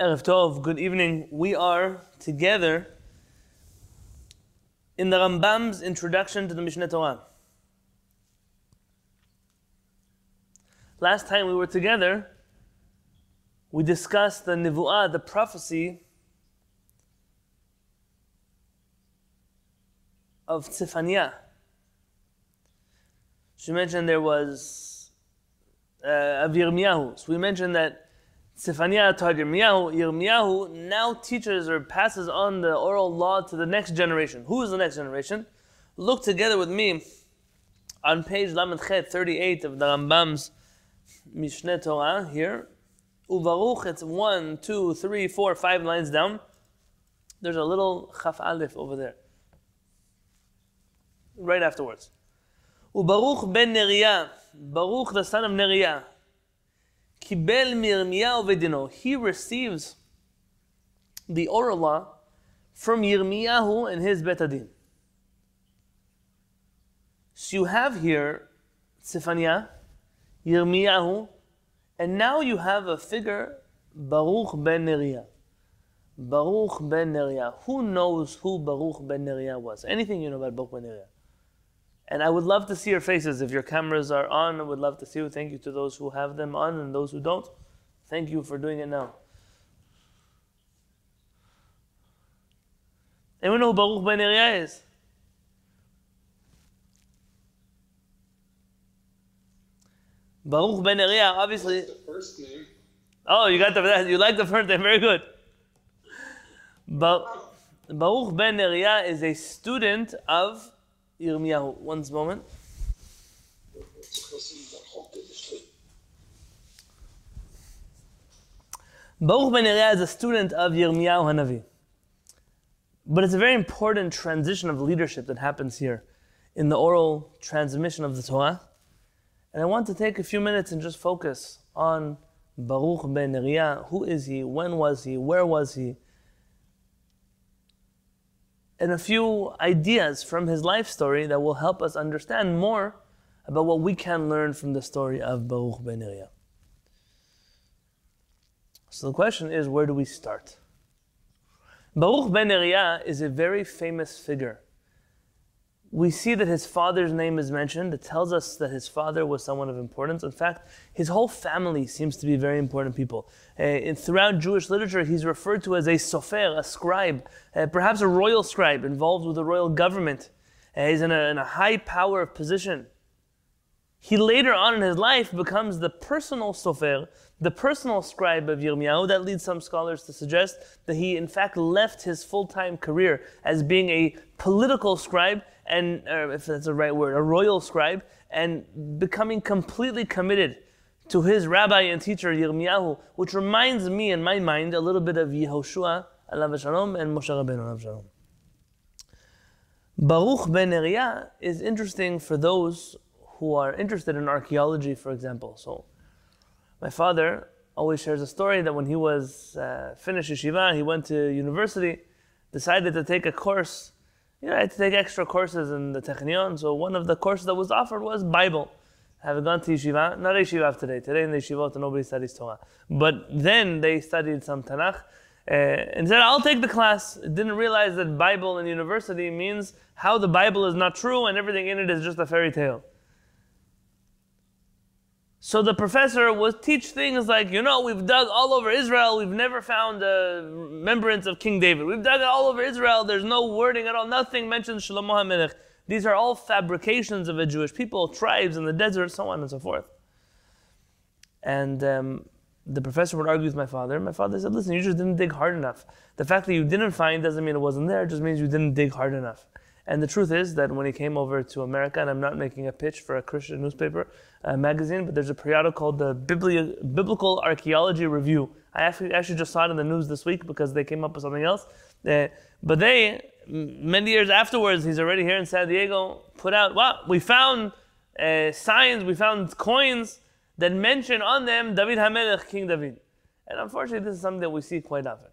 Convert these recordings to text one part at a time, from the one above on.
Erev Tov, good evening. We are together in the Rambam's introduction to the Mishneh Torah. Last time we were together, we discussed the Nivu'ah, the prophecy of Tzefaniah. She mentioned there was uh, of Yirmiyahu. So we mentioned that Tzefaniah taught Yirmiyahu. Yirmiyahu now teaches or passes on the oral law to the next generation. Who is the next generation? Look together with me on page Lamed Chet 38 of the Rambam's Mishneh Torah here. Uvaruch, it's one, two, three, four, five lines down. There's a little Chaf Aleph over there. Right afterwards. Ubaruch ben Neriah, Baruch the son of Neriah, Kibel Mirmiyahu vedino. He receives the oral law from Yirmiyahu and his betadin. So you have here Tzefaniah, Yirmiyahu, and now you have a figure, Baruch ben Neriah. Baruch ben Neriah. Who knows who Baruch ben Neriah was? Anything you know about Baruch ben Neriah? And I would love to see your faces. If your cameras are on, I would love to see you. Thank you to those who have them on and those who don't. Thank you for doing it now. Anyone know who Baruch ben Neriah is? Baruch ben Neriah, obviously. The first name. Oh, you got the you like the first name. Very good. Ba- Baruch ben Neriah is a student of Yirmiyahu. One moment. Baruch ben is a student of Yirmiyahu Hanavi. But it's a very important transition of leadership that happens here in the oral transmission of the Torah. And I want to take a few minutes and just focus on Baruch ben Neriah. Who is he? When was he? Where was he? And a few ideas from his life story that will help us understand more about what we can learn from the story of Baruch ben Neriah. So the question is, where do we start? Baruch ben Neriah is a very famous figure we see that his father's name is mentioned. It tells us that his father was someone of importance. In fact, his whole family seems to be very important people. Uh, throughout Jewish literature, he's referred to as a sofer, a scribe, uh, perhaps a royal scribe involved with the royal government. Uh, he's in a, in a high power of position. He later on in his life becomes the personal sofer, the personal scribe of Yirmiyahu. That leads some scholars to suggest that he, in fact, left his full time career as being a political scribe and uh, if that's the right word, a royal scribe, and becoming completely committed to his rabbi and teacher Yirmiyahu, which reminds me in my mind a little bit of Yehoshua shalom and Moshe Rabbeinu shalom. Baruch ben Neriah is interesting for those who are interested in archaeology, for example. So, my father always shares a story that when he was uh, finished yeshiva, he went to university, decided to take a course you know, I had to take extra courses in the Technion. So one of the courses that was offered was Bible. Having gone to yeshiva, not yeshiva today. Today in the yeshiva, nobody studies Torah. But then they studied some Tanakh. Uh, and said, I'll take the class. Didn't realize that Bible in university means how the Bible is not true and everything in it is just a fairy tale. So the professor would teach things like, you know, we've dug all over Israel, we've never found a remembrance of King David. We've dug all over Israel, there's no wording at all, nothing mentions Shlomo HaMelech. These are all fabrications of a Jewish people, tribes in the desert, so on and so forth. And um, the professor would argue with my father. My father said, listen, you just didn't dig hard enough. The fact that you didn't find doesn't mean it wasn't there, it just means you didn't dig hard enough. And the truth is that when he came over to America, and I'm not making a pitch for a Christian newspaper uh, magazine, but there's a periodical called the Bibli- Biblical Archaeology Review. I actually, actually just saw it in the news this week because they came up with something else. Uh, but they, many years afterwards, he's already here in San Diego, put out, wow, we found uh, signs, we found coins that mention on them David HaMelech, King David. And unfortunately, this is something that we see quite often.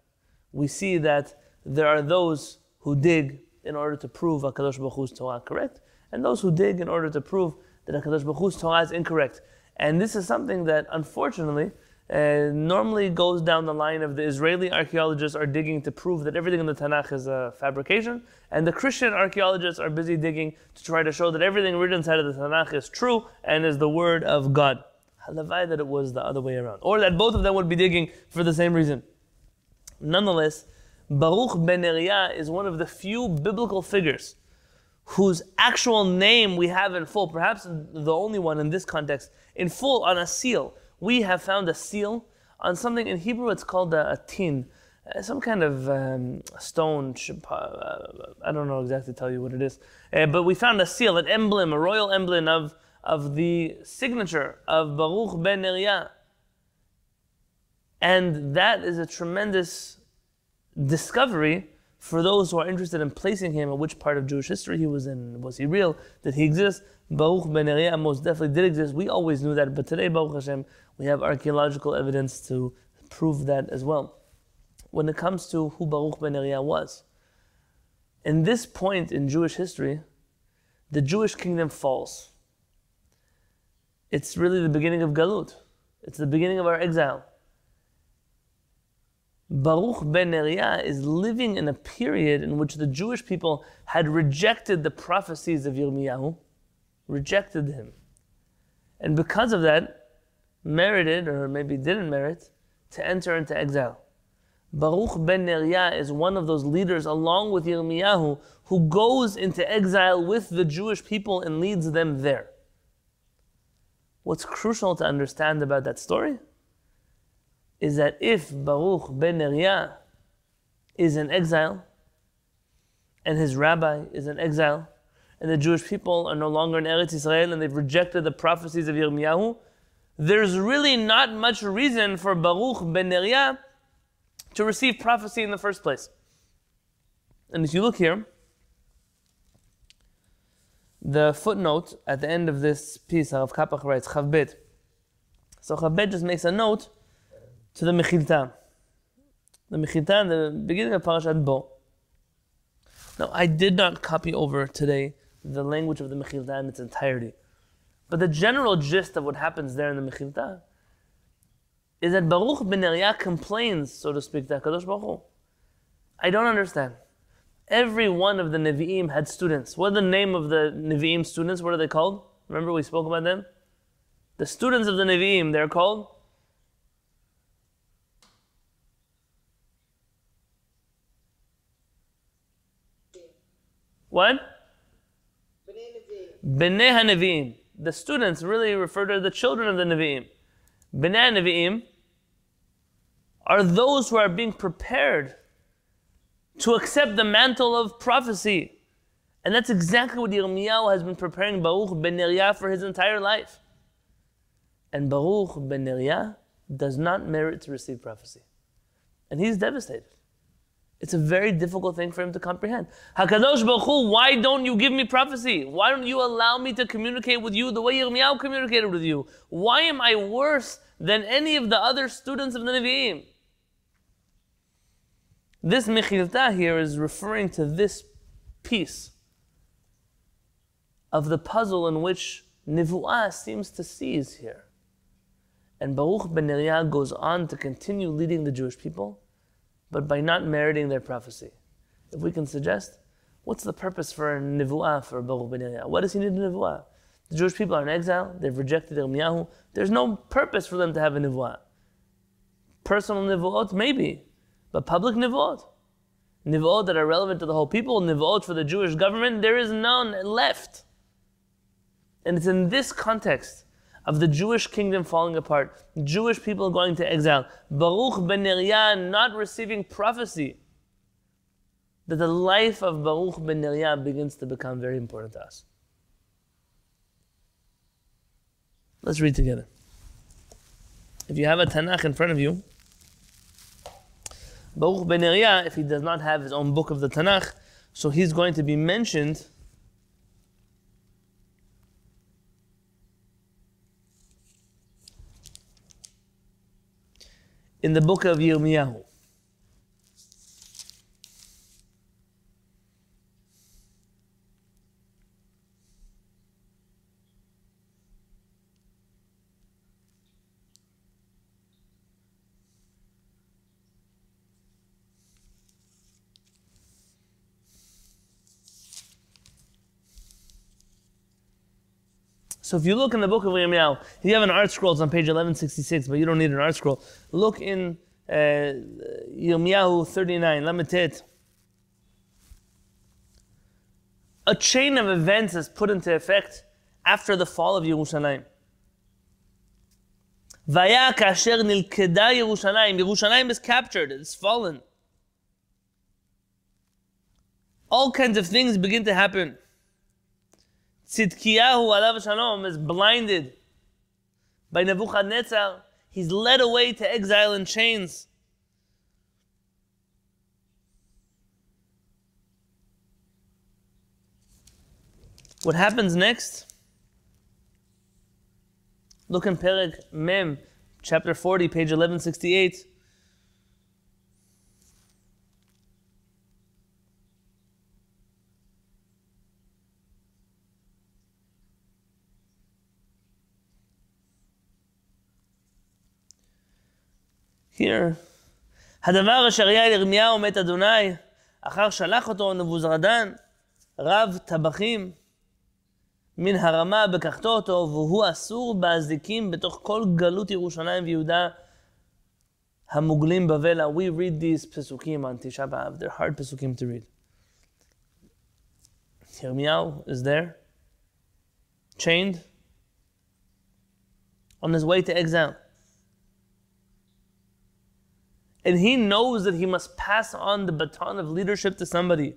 We see that there are those who dig in order to prove HaKadosh Baruch Hu's Torah correct, and those who dig in order to prove that HaKadosh Baruch Hu's Torah is incorrect. And this is something that, unfortunately, uh, normally goes down the line of the Israeli archaeologists are digging to prove that everything in the Tanakh is a fabrication, and the Christian archaeologists are busy digging to try to show that everything written inside of the Tanakh is true and is the word of God. Halavai that it was the other way around, or that both of them would be digging for the same reason. Nonetheless, Baruch ben Neriah is one of the few biblical figures whose actual name we have in full, perhaps the only one in this context, in full on a seal we have found a seal on something in Hebrew. It's called a, a tin, uh, some kind of um, stone. Uh, I don't know exactly tell you what it is, uh, but we found a seal, an emblem, a royal emblem of of the signature of Baruch ben Neriah. And that is a tremendous discovery for those who are interested in placing him in which part of Jewish history he was in. Was he real? Did he exist? Baruch ben Neriah most definitely did exist. We always knew that, but today, Baruch Hashem, we have archaeological evidence to prove that as well. When it comes to who Baruch ben Neriah was, in this point in Jewish history, the Jewish kingdom falls. It's really the beginning of Galut. It's the beginning of our exile. Baruch ben Neriah is living in a period in which the Jewish people had rejected the prophecies of Yirmiyahu, rejected him. And because of that, merited, or maybe didn't merit, to enter into exile. Baruch ben Neriah is one of those leaders, along with Yirmiyahu, who goes into exile with the Jewish people and leads them there. What's crucial to understand about that story is that if Baruch ben Neriah is in exile, and his rabbi is in exile, and the Jewish people are no longer in Eretz Israel and they've rejected the prophecies of Yirmiyahu, there's really not much reason for Baruch ben Neriah to receive prophecy in the first place. And if you look here, the footnote at the end of this piece, Rav Kapach writes, Chavbet. So Chavbet just makes a note to the Mechilta. The Mechilta, the beginning of Parashat Bo. Now, I did not copy over today the language of the Mechilta in its entirety. But the general gist of what happens there in the Mechilta is that Baruch ben Neriah complains, so to speak, to HaKadosh Baruch Hu. I don't understand. Every one of the Nevi'im had students. What are the name of the Nevi'im students? What are they called? Remember we spoke about them? The students of the Nevi'im, they're called? What? Bnei HaNevi'im the students really refer to the children of the Nevi'im. Bnei Nevi'im are those who are being prepared to accept the mantle of prophecy. And that's exactly what Yirmiyahu has been preparing Baruch ben Neriah for his entire life. And Baruch ben Neriah does not merit to receive prophecy. And he's devastated. It's a very difficult thing for him to comprehend. Hakadosh Baruch Hu, why don't you give me prophecy? Why don't you allow me to communicate with you the way Yirmiyahu communicated with you? Why am I worse than any of the other students of the Nevi'im? This Mechilta here is referring to this piece of the puzzle in which Nivu'ah seems to seize here. And Baruch ben Neriah goes on to continue leading the Jewish people but by not meriting their prophecy. If we can suggest, what's the purpose for a nivu'ah for Baruch ben Neriah? What does he need a nivu'ah? The Jewish people are in exile, they've rejected Yirmiyahu. There's no purpose for them to have a nivu'ah. Personal nivu'ot, maybe, but public nivu'ot. Nivu'ot that are relevant to the whole people, nivu'ot for the Jewish government, there is none left. And it's in this context of the Jewish kingdom falling apart, Jewish people going to exile, Baruch ben Neriah not receiving prophecy, that the life of Baruch ben Neriah begins to become very important to us. Let's read together. If you have a Tanakh in front of you, Baruch ben Neriah, if he does not have his own book of the Tanakh, so he's going to be mentioned in the book of Yirmiyahu. So if you look in the book of Yirmiyahu, if you have an art scroll, it's on page 1166, but you don't need an art scroll. Look in uh, Yirmiyahu 39, Lamitet. A chain of events is put into effect after the fall of Yerushalayim. Vaya kasher nilkeda Yerushalayim. Yerushalayim is captured, it's fallen. All kinds of things begin to happen. Tzidkiyahu alav shalom is blinded by Nebuchadnezzar. He's led away to exile in chains. What happens next? Look in Perek Mem, chapter 40, page 1168. Here, הדבר אשר היה לירמיהו מת אדוני, אחר שלח אותו נבוזרדן, רב טבחים, מן הרמה בקחתו אותו, והוא אסור באזיקים בתוך כל גלות ירושלים ויהודה המוגלים בבלה. We read these פסוקים on תשעה באב. They're hard פסוקים to read. ירמיהו is there, chained, on his way to exile. And he knows that he must pass on the baton of leadership to somebody.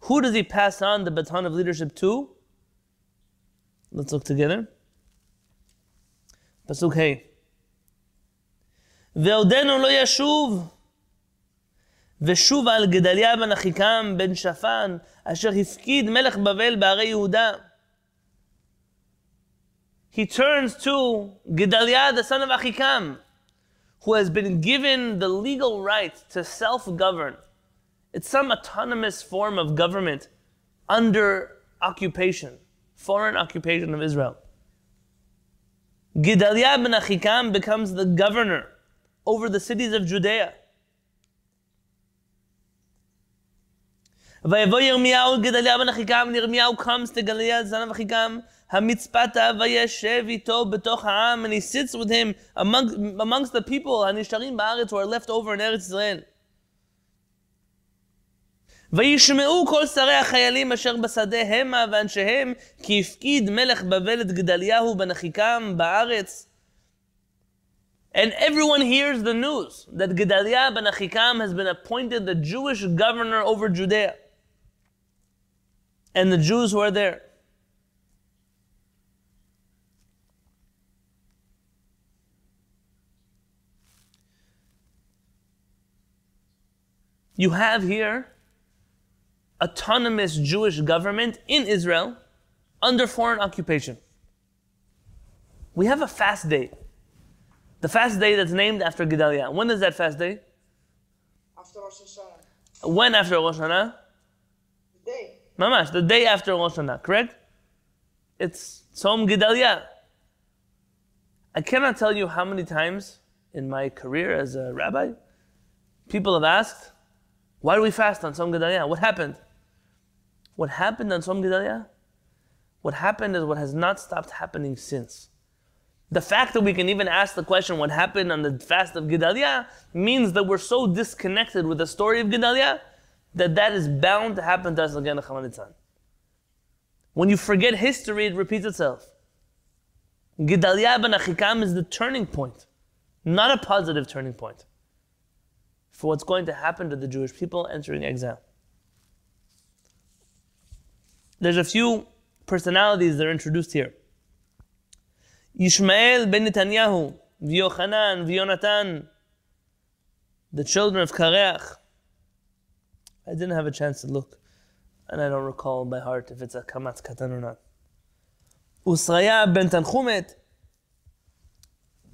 Who does he pass on the baton of leadership to? Let's look together. Pasuk Hey. ועודנו לא ישוב, ושוב על גדליה בן אחיקם בן שפן, אשר הפקיד מלך בבל בערי יהודה. he turns to Gedaliah, the son of Achikam, who has been given the legal right to self govern. It's some autonomous form of government under occupation, foreign occupation of Israel. Gedaliah ben Achikam becomes the governor over the cities of Judea. And Yirmiyahu comes to Gedaliah, son Achikam, המצפתה וישב איתו בתוך העם, and he sits with him among, amongst the people הנשארים בארץ who are left over in ארץ ישראל. וישמעו כל שרי החיילים אשר בשדה המה ואנשיהם, כי הפקיד מלך בבל את גדליהו בן אחיקם בארץ. And everyone hears the news that Gedaliah ben Achikam has been appointed the Jewish governor over Judea. And the Jews who are there. You have here autonomous Jewish government in Israel under foreign occupation. We have a fast day. The fast day that's named after Gedaliah. When is that fast day? After Rosh Hashanah. When after Rosh Hashanah? The day. Mamash, the day after Rosh Hashanah, correct? It's Tzom Gedaliah. I cannot tell you how many times in my career as a rabbi, people have asked, why do we fast on Tzom Gedaliah? What happened? What happened on Tzom Gedaliah? What happened is what has not stopped happening since. The fact that we can even ask the question what happened on the fast of Gedaliah means that we're so disconnected with the story of Gedaliah that that is bound to happen to us again When you forget history, it repeats itself. Gedaliah ben Achikam is the turning point, not a positive turning point for what's going to happen to the Jewish people entering exile. There's a few personalities that are introduced here. Yishmael ben Netanyahu, V'Yochanan, V'Yonatan, the children of Kareach. I didn't have a chance to look, and I don't recall by heart if it's a Kamatz Katan or not. Usraya ben Tanchumet.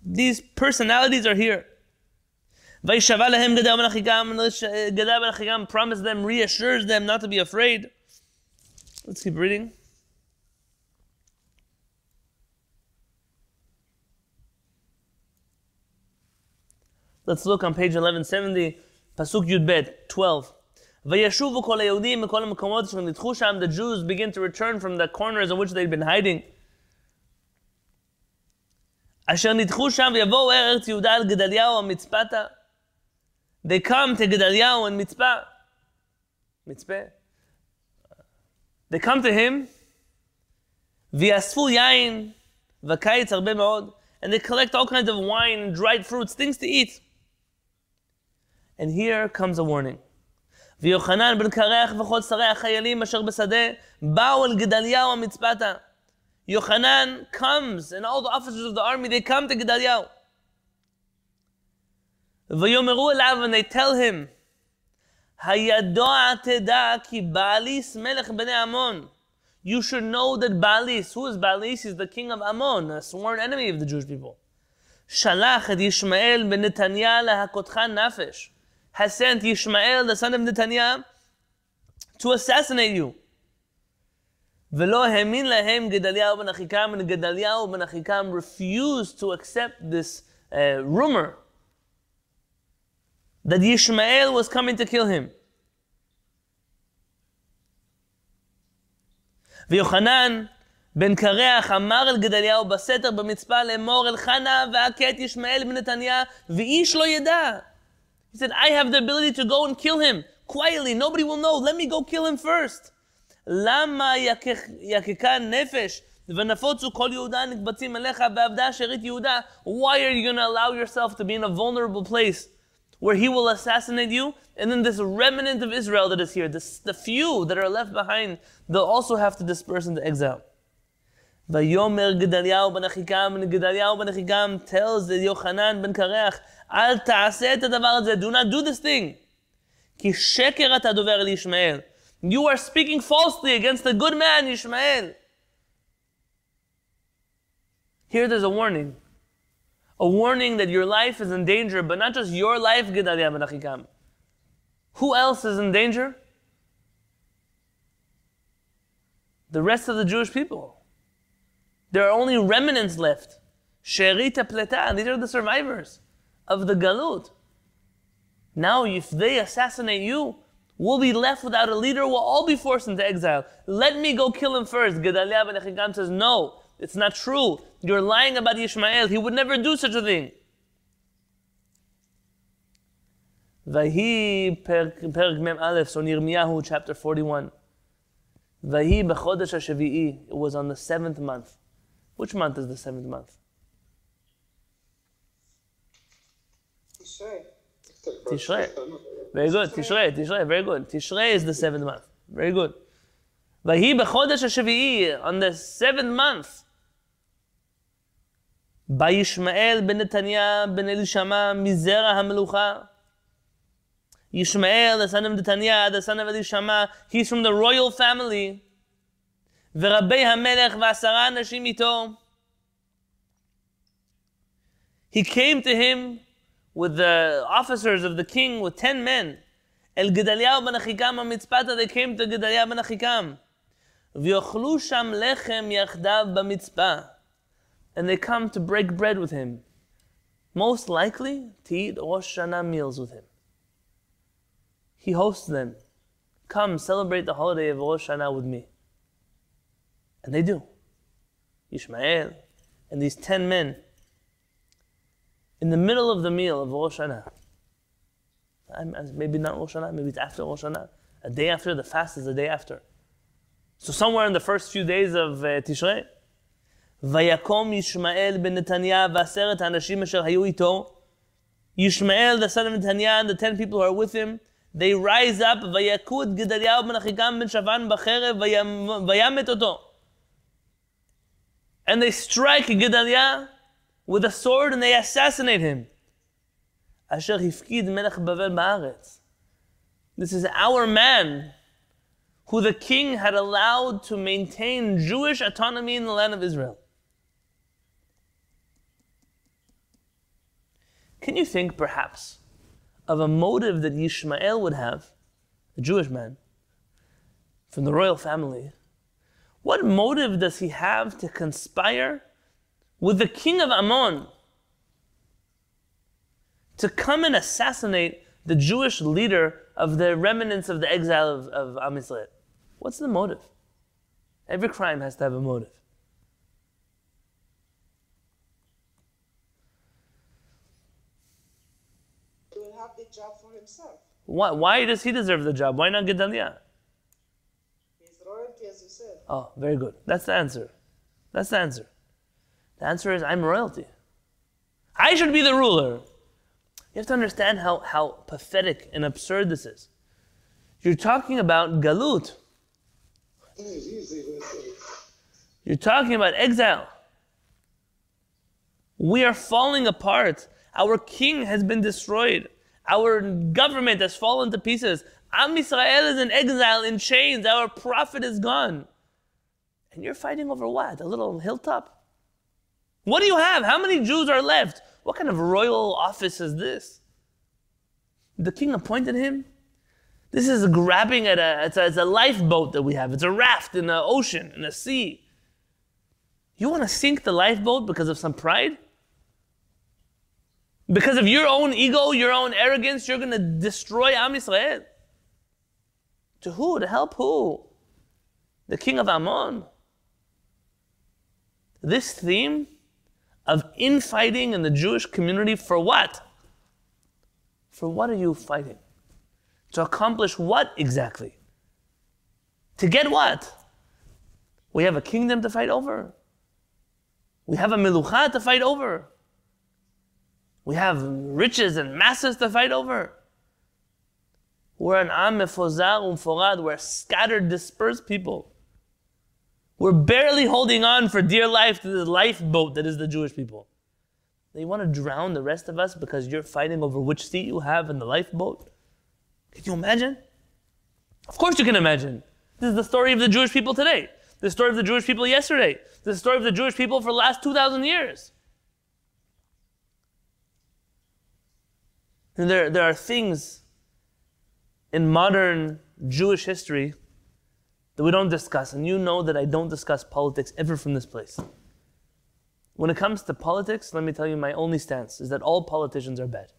These personalities are here. וישבע להם גדל בן אחיקם, גדל בן אחיקם promised them, reassures them not to be afraid. Let's keep reading. Let's look on page 1170, Pasuk Yud Bet, 12. וישובו כל היהודים מכל המקומות אשר נדחו שם, the Jews begin to return from the corners in which they'd been hiding. אשר נדחו שם ויבואו ארץ יהודה אל גדליהו המצפתה. They come to גדליהו and מצפה. מצפה. They come to him, ויאספו יין, וקיץ הרבה מאוד, and they collect all kinds of wine and dried fruits, things to eat. And here comes a warning. ויוחנן בן קרח וכל שרי החיילים אשר בשדה באו אל גדליהו המצפתה. Yochanan comes, and all the officers of the army, they come to Gedaliah. ויאמרו אליו, and they tell him, הידוע תדע כי בעליס מלך בני עמון. You should know that Baalis, who is Baalis? He's the king of Ammon, a sworn enemy of the Jewish people. שלח את ישמעאל בן נתניה להכותך נפש. Has sent Yishmael, the son of Netanyah, to assassinate you. ולא האמין להם גדליהו בן אחיקם, and גדליהו בן אחיקם refused to accept this uh, rumor that Yishmael was coming to kill him. ויוחנן בן קרח אמר אל גדליהו בסתר במצפה לאמור אל חנה והכה את ישמעאל בן נתניה ואיש לא ידע. He said, I have the ability to go and kill him quietly, nobody will know, let me go kill him first. למה יקקה נפש ונפוצו כל יהודה נקבצים אליך ועבדה שארית יהודה? Why are you going to allow yourself to be in a vulnerable place where he will assassinate you? And then this remnant of Israel that is here, this, the few that are left behind, they'll also have to disperse into exile. ויאמר גדליהו בן אחיקם, גדליהו בן אחיקם tells יוחנן בן קרח, אל תעשה את הדבר הזה, do not do this thing. כי שקר אתה דובר אל ישמעאל. You are speaking falsely against a good man, Ishmael. Here there's a warning. A warning that your life is in danger, but not just your life, Gedaliah ben Achikam. Who else is in danger? The rest of the Jewish people. There are only remnants left. Sherita Pleta, these are the survivors of the Galut. Now, if they assassinate you, We'll be left without a leader. We'll all be forced into exile. Let me go kill him first. Gedaliah ben Achikam says, No, it's not true. You're lying about Ishmael. He would never do such a thing. Vahi Perk Mem Aleph, so Yirmiyahu chapter 41. Vahi Bechodesh HaShavi'i. It was on the seventh month. Which month is the seventh month? Tishrei. Tishrei. Very good. Tishrei, Tishrei, very good. Tishrei is the seventh month. Very good. Vahi b'chodesh HaShavi'i, on the seventh month. Yishmael ben Netanya ben Elishama mizera hamelucha. Yishmael, the son of Netanya, the son of Elishama, he's from the royal family. ורבי המלך ועשרה אנשים איתו. He came to him with the officers of the king with ten men. El Gedaliah ben Achikam mitzpata, they came to Gedaliah ben Achikam. ויאכלו שם לחם יחדיו במצפה. And they come to break bread with him. Most likely to eat Rosh Hashanah meals with him. He hosts them. Come celebrate the holiday of Rosh Hashanah with me. And they do. Ishmael and these ten men in the middle of the meal of Rosh Hashanah. Maybe not Rosh Hashanah, maybe it's after Rosh Hashanah. A day after, the fast is the day after. So somewhere in the first few days of uh, Tishrei, ויקום ישמעאל בן נתניה ועשרת האנשים אשר היו איתו. Yishmael, the son of Netanya, and the ten people who are with him, they rise up, ויכו את גדליהו בן אחיקם בן שפן בחרב, וימת אותו. And they strike Gedaliah with a sword and they assassinate him. Asher hifkid melech Bavel ba'aretz. This is our man who the king had allowed to maintain Jewish autonomy in the land of Israel. Can you think perhaps of a motive that Yishmael would have, a Jewish man, from the royal family? What motive does he have to conspire with the king of Ammon to come and assassinate the Jewish leader of the remnants of the exile of, of Am? What's the motive? Every crime has to have a motive. He will have the job for himself. Why, why does he deserve the job? Why not Gedaliah? He's royalty, as you said. Oh, very good. That's the answer. That's the answer. The answer is I'm royalty. I should be the ruler. You have to understand how, how pathetic and absurd this is. You're talking about galut. You're talking about exile. We are falling apart. Our king has been destroyed. Our government has fallen to pieces. Am Yisrael is in exile, in chains. Our prophet is gone. And you're fighting over what? A little hilltop? What do you have? How many Jews are left? What kind of royal office is this? The king appointed him? This is grabbing at a, it's a, it's a lifeboat that we have. It's a raft in the ocean, in the sea. You want to sink the lifeboat because of some pride? Because of your own ego, your own arrogance, you're going to destroy Am Yisrael. To who? To help who? The king of Ammon. This theme of infighting in the Jewish community for what? For what are you fighting? To accomplish what exactly? To get what? We have a kingdom to fight over. We have a melucha to fight over. We have riches and masses to fight over. We're an am mefozar umforad. We're scattered, dispersed people. We're barely holding on for dear life to the lifeboat that is the Jewish people. They want to drown the rest of us because you're fighting over which seat you have in the lifeboat. Can you imagine? Of course you can imagine. This is the story of the Jewish people today. The story of the Jewish people yesterday. The story of the Jewish people for the last 2,000 years. And there, there are things in modern Jewish history that we don't discuss. And you know that I don't discuss politics ever from this place. When it comes to politics, let me tell you my only stance is that all politicians are bad.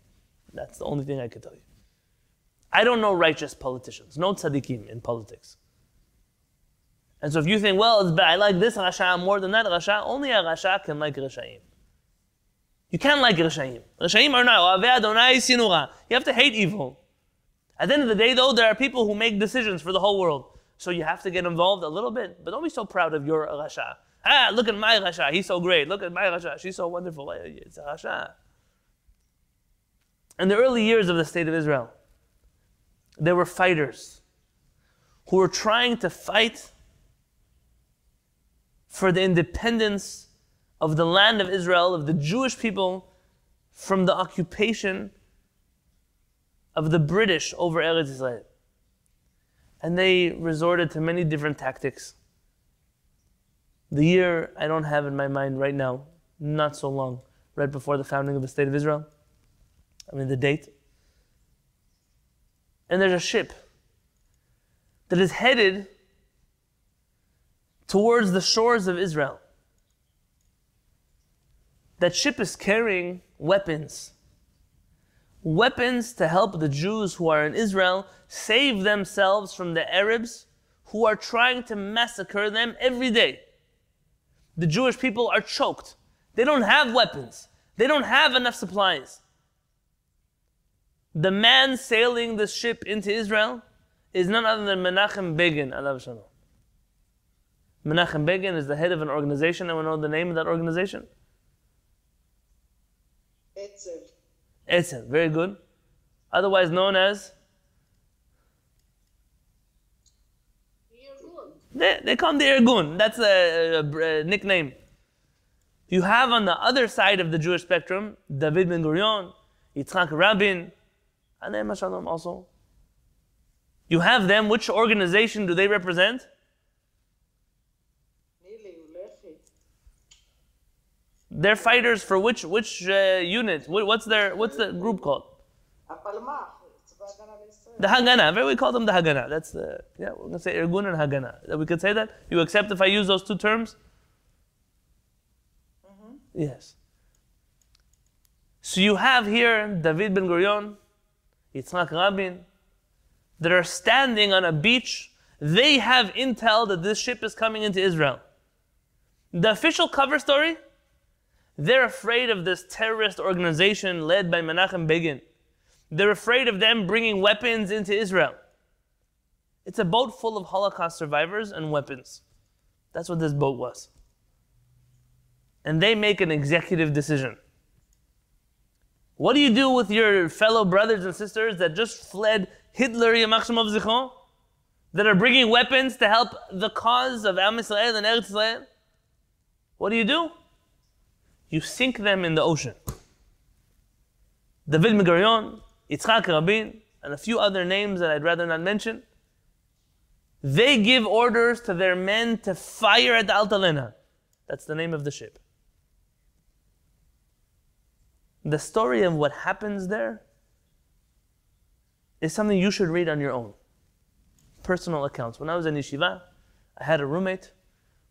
That's the only thing I can tell you. I don't know righteous politicians, no tzaddikim in politics. And so if you think, well, it's bad, I like this Rasha more than that Rasha, only a Rasha can like Rashaim. You can't like Rashaim. Rashaim are not. You have to hate evil. At the end of the day, though, there are people who make decisions for the whole world. So you have to get involved a little bit, but don't be so proud of your Rasha. Ah, look at my Rasha. He's so great. Look at my Rasha. She's so wonderful. It's a Rasha. In the early years of the state of Israel, there were fighters who were trying to fight for the independence of the land of Israel, of the Jewish people, from the occupation of the British over Eretz Israel. And they resorted to many different tactics. The year I don't have in my mind right now, not so long, right before the founding of the State of Israel. I mean, the date. And there's a ship that is headed towards the shores of Israel. That ship is carrying weapons. Weapons to help the Jews who are in Israel save themselves from the Arabs who are trying to massacre them every day. The Jewish people are choked. They don't have weapons. They don't have enough supplies. The man sailing the ship into Israel is none other than Menachem Begin. Menachem Begin is the head of an organization. Anyone know the name of that organization? Etzel. Etzel, very good. Otherwise known as? They, they call him the Irgun. That's a, a, a, nickname. You have on the other side of the Jewish spectrum, David Ben Gurion, Yitzhak Rabin, and Shalom also. You have them. Which organization do they represent? They're fighters for which which uh, unit? What's their what's the group called? The Haganah. Very we call them the Haganah. That's the yeah. We're gonna say Irgun and Hagana. We could say that. You accept if I use those two terms? Mm-hmm. Yes. So you have here David Ben Gurion, Yitzhak Rabin, that are standing on a beach. They have intel that this ship is coming into Israel. The official cover story, they're afraid of this terrorist organization led by Menachem Begin. They're afraid of them bringing weapons into Israel. It's a boat full of Holocaust survivors and weapons. That's what this boat was. And they make an executive decision. What do you do with your fellow brothers and sisters that just fled Hitler, Yamach Shemov Zichron, that are bringing weapons to help the cause of Am Yisrael and Eretz Israel? What do you do? You sink them in the ocean. David Ben-Gurion, Yitzhak Rabin, and a few other names that I'd rather not mention, they give orders to their men to fire at the Altalena. That's the name of the ship. The story of what happens there is something you should read on your own. Personal accounts. When I was in yeshiva, I had a roommate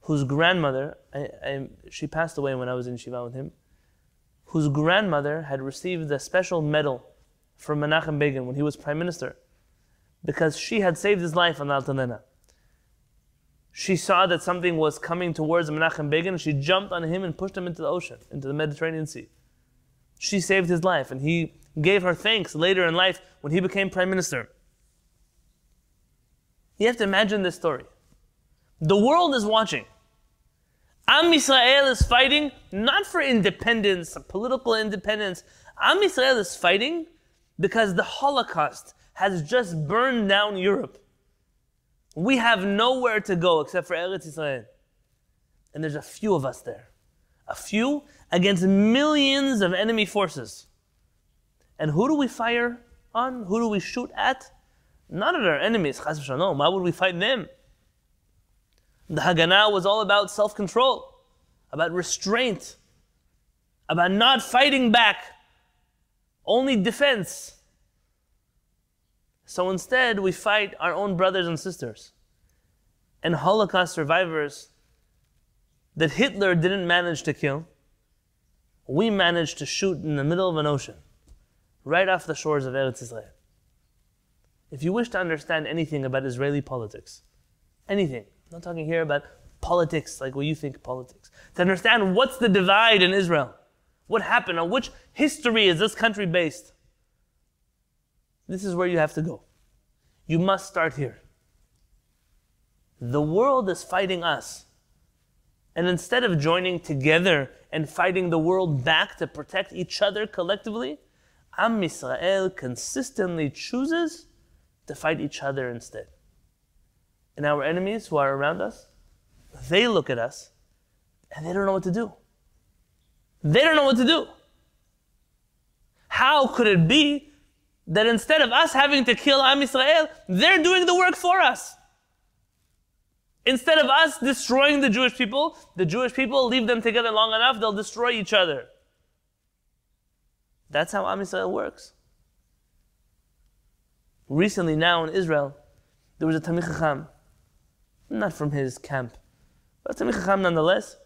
whose grandmother, I, I, she passed away when I was in Shiva with him, whose grandmother had received a special medal from Menachem Begin when he was prime minister because she had saved his life on the Altalena. She saw that something was coming towards Menachem Begin and she jumped on him and pushed him into the ocean, into the Mediterranean Sea. She saved his life and he gave her thanks later in life when he became prime minister. You have to imagine this story. The world is watching. Am Yisrael is fighting not for independence, political independence. Am Yisrael is fighting because the Holocaust has just burned down Europe. We have nowhere to go except for Eretz Israel. And there's a few of us there. A few against millions of enemy forces. And who do we fire on? Who do we shoot at? None of our enemies, chas. Why would we fight them? The Haganah was all about self control, about restraint, about not fighting back, only defense. So instead, we fight our own brothers and sisters. And Holocaust survivors that Hitler didn't manage to kill, we managed to shoot in the middle of an ocean, right off the shores of Eretz Israel. If you wish to understand anything about Israeli politics, anything, I'm not talking here about politics like what you think politics, to understand what's the divide in Israel, what happened, on which history is this country based, this is where you have to go. You must start here. The world is fighting us. And instead of joining together and fighting the world back to protect each other collectively, Am Yisrael consistently chooses to fight each other instead. And our enemies who are around us, they look at us and they don't know what to do. They don't know what to do. How could it be that instead of us having to kill Am Yisrael, they're doing the work for us? Instead of us destroying the Jewish people, the Jewish people leave them together long enough, they'll destroy each other. That's how Am Yisrael works. Recently, now in Israel, there was a Talmid Chacham, not from his camp, but Talmid Chacham nonetheless,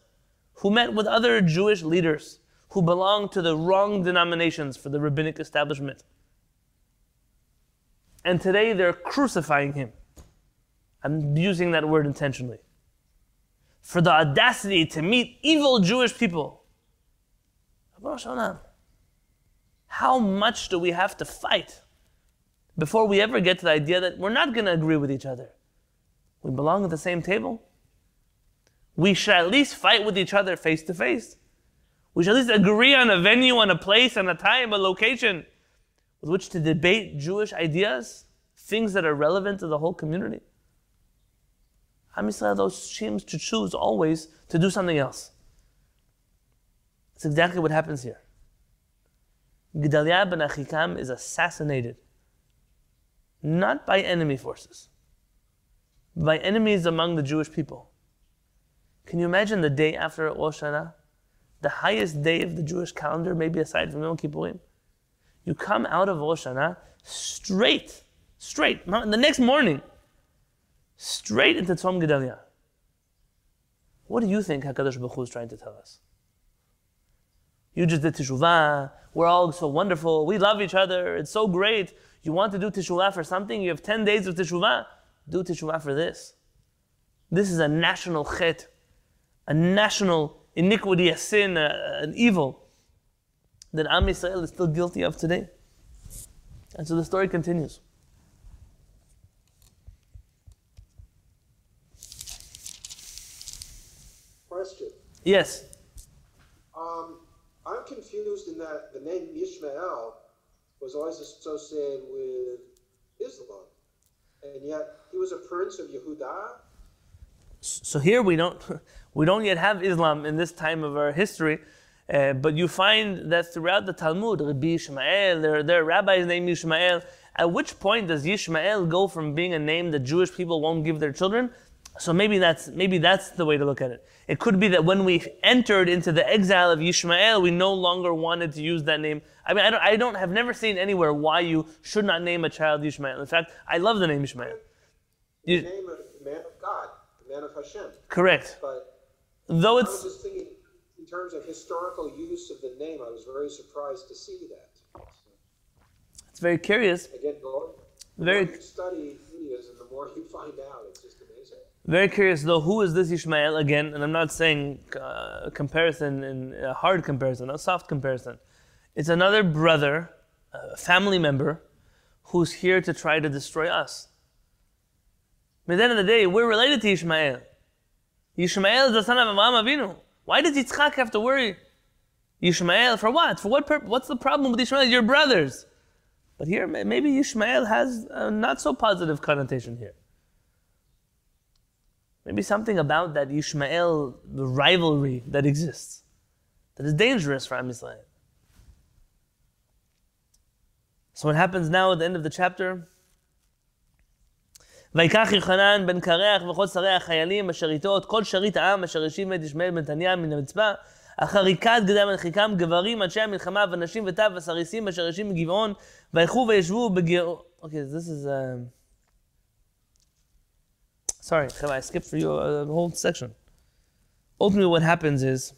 who met with other Jewish leaders who belonged to the wrong denominations for the rabbinic establishment. And today they're crucifying him. I'm using that word intentionally. For the audacity to meet evil Jewish people. How much do we have to fight before we ever get to the idea that we're not going to agree with each other? We belong at the same table. We should at least fight with each other face to face. We should at least agree on a venue, on a place, on a time, a location with which to debate Jewish ideas, things that are relevant to the whole community. Am Yisrael though seems to choose always to do something else. That's exactly what happens here. Gedaliah ben Achikam is assassinated, not by enemy forces, by enemies among the Jewish people. Can you imagine the day after Rosh Hashanah, the highest day of the Jewish calendar, maybe aside from Yom Kippurim? You come out of Rosh Hashanah straight, straight, the next morning, straight into Tzom Gedaliah. What do you think HaKadosh Baruch Hu is trying to tell us? You just did teshuvah. We're all so wonderful. We love each other. It's so great. You want to do teshuvah for something? You have 10 days of teshuvah. Do teshuvah for this. This is a national chet, a national iniquity, a sin, a, an evil that Am Yisrael is still guilty of today. And so the story continues. Question. Yes. Um, I'm confused in that the name Ishmael was always associated with Islam, and yet he was a prince of Yehuda. So here we don't we don't yet have Islam in this time of our history, uh, but you find that throughout the Talmud, Rabbi Ishmael, their their rabbi's name Ishmael. At which point does Yishmael go from being a name that Jewish people won't give their children? So maybe that's maybe that's the way to look at it. It could be that when we entered into the exile of Yishmael, we no longer wanted to use that name. I mean, I don't, I don't have never seen anywhere why you should not name a child Yishmael. In fact, I love the name Yishmael. The You- name of man of God, the man of Hashem. correct. But Though I it's was just thinking, in terms of historical use of the name, I was very surprised to see that. it's very curious. Again, the more, the Very- more you study Judaism, the more you find out. It's just. Very curious though, who is this Ishmael again? And I'm not saying uh, comparison in a hard comparison, a soft comparison. It's another brother, a family member, who's here to try to destroy us. But at the end of the day, we're related to Ishmael. Ishmael is the son of Avraham Avinu. Why does Yitzchak have to worry? Ishmael for what? For what purpose? What's the problem with Ishmael? You're brothers. But here, maybe Ishmael has a not so positive connotation here. Maybe something about that Ishmael the rivalry that exists that is dangerous for Am Yisrael. So what happens now at the end of the chapter? ויקח יוחנן בן קרח וכל שרי החיילים אשר איתו את כל שריט העם אשר השיב את ישמעאל בן תניא מן המצפה אחר עיקת גדי מנחיקם גברים אנשי המלחמה ונשים וטף וסריסים אשר השיב מגבעון וילכו וישבו בגאו... אוקיי, this is... Um... Sorry, I skipped for you a, whole section. Ultimately, what happens is,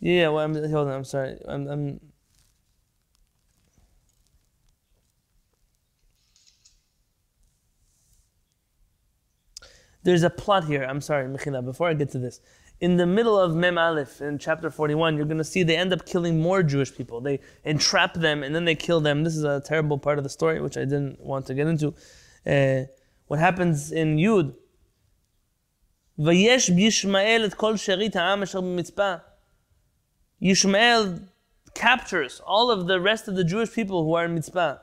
yeah, well, I'm, hold on, I'm sorry, I'm, I'm. There's a plot here. I'm sorry, Mechila. Before I get to this, in the middle of Mem Aleph in chapter 41, you're going to see they end up killing more Jewish people. They entrap them and then they kill them. This is a terrible part of the story, which I didn't want to get into. Uh, what happens in Yud? ויש בישמעאל את כל שארית העם אשר במצפה. Yishmael captures all of the rest of the Jewish people who are in מצפה.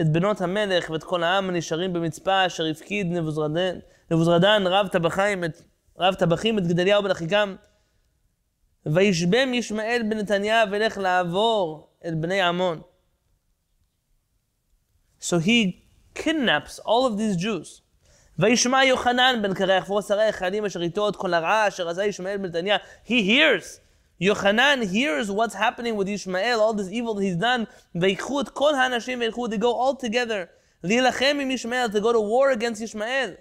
את בנות המלך ואת כל העם הנשארים במצפה אשר הפקיד נבוזרדן, נבוזרדן רב טבחים, את, רב טבחים את גדליהו בן אחיקם. וישבם ישמעאל בן נתניה וילך לעבור את בני עמון. So he kidnaps all of these Jews. וישמע יוחנן בן קרח ועוד שרי החיילים אשר איתו את כל הרעה אשר עשה ישמעאל בן נתניה. He hears. Yochanan hears what's happening with Ishmael, all this evil that he's done. ויקחו את כל האנשים וילכו, they go all together. להילחם עם ישמעאל, to go to war against ישמעאל.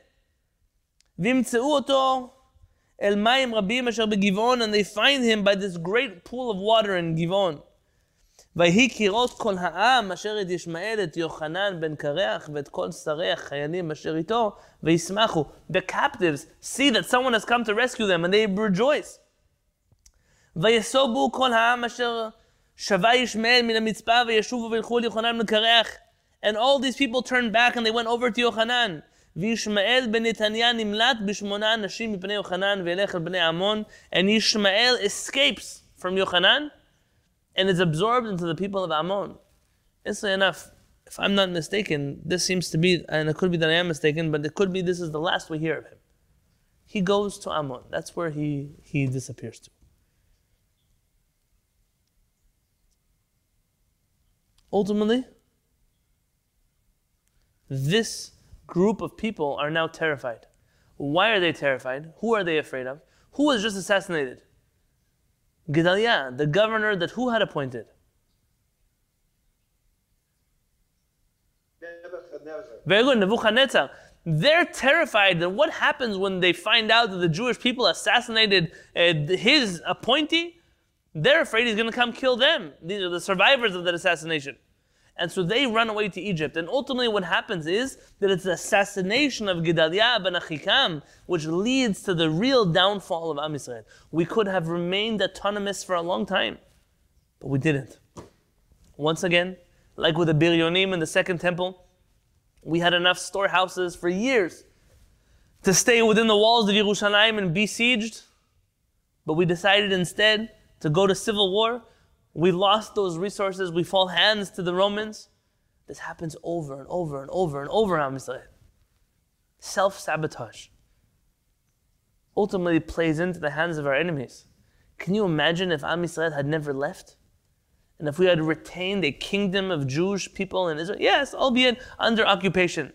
וימצאו אותו אל מים רבים אשר בגבעון, and they find him by this great pool of water in גבעון. ויהי כראות כל העם אשר את ישמעאל את יוחנן בן קרח ואת כל שרי החיילים אשר איתו וישמחו. The captives see that someone has come to rescue them and they rejoice. ויסובו כל העם אשר שבה ישמעאל מן המצפה וישובו וילכו אל יוחנן בן קרח. And all these people turned back and they went over to יוחנן. וישמעאל בן נתניה נמלט בשמונה אנשים מפני יוחנן וילך אל בני עמון. And Yishmael escapes from יוחנן. and is absorbed into the people of Ammon. Instantly enough, if I'm not mistaken, this seems to be, and it could be that I am mistaken, but it could be this is the last we hear of him. He goes to Ammon. That's where he, he disappears to. Ultimately, this group of people are now terrified. Why are they terrified? Who are they afraid of? Who was just assassinated? Gedaliah, the governor that who had appointed? Very good, Nebuchadnezzar. They're terrified that what happens when they find out that the Jewish people assassinated uh, his appointee? They're afraid he's going to come kill them. These are the survivors of that assassination. And so they run away to Egypt. And ultimately, what happens is that it's the assassination of Gedaliah ben Achikam which leads to the real downfall of Am Yisrael. We could have remained autonomous for a long time, but we didn't. Once again, like with the Biryonim in the Second Temple, we had enough storehouses for years to stay within the walls of Yerushalayim and be besieged, but we decided instead to go to civil war we lost those resources. We fall hands to the Romans. This happens over and over and over and over, Am Yisrael. Self sabotage ultimately plays into the hands of our enemies. Can you imagine if Am had never left? And if we had retained a kingdom of Jewish people in Israel? Yes, albeit under occupation.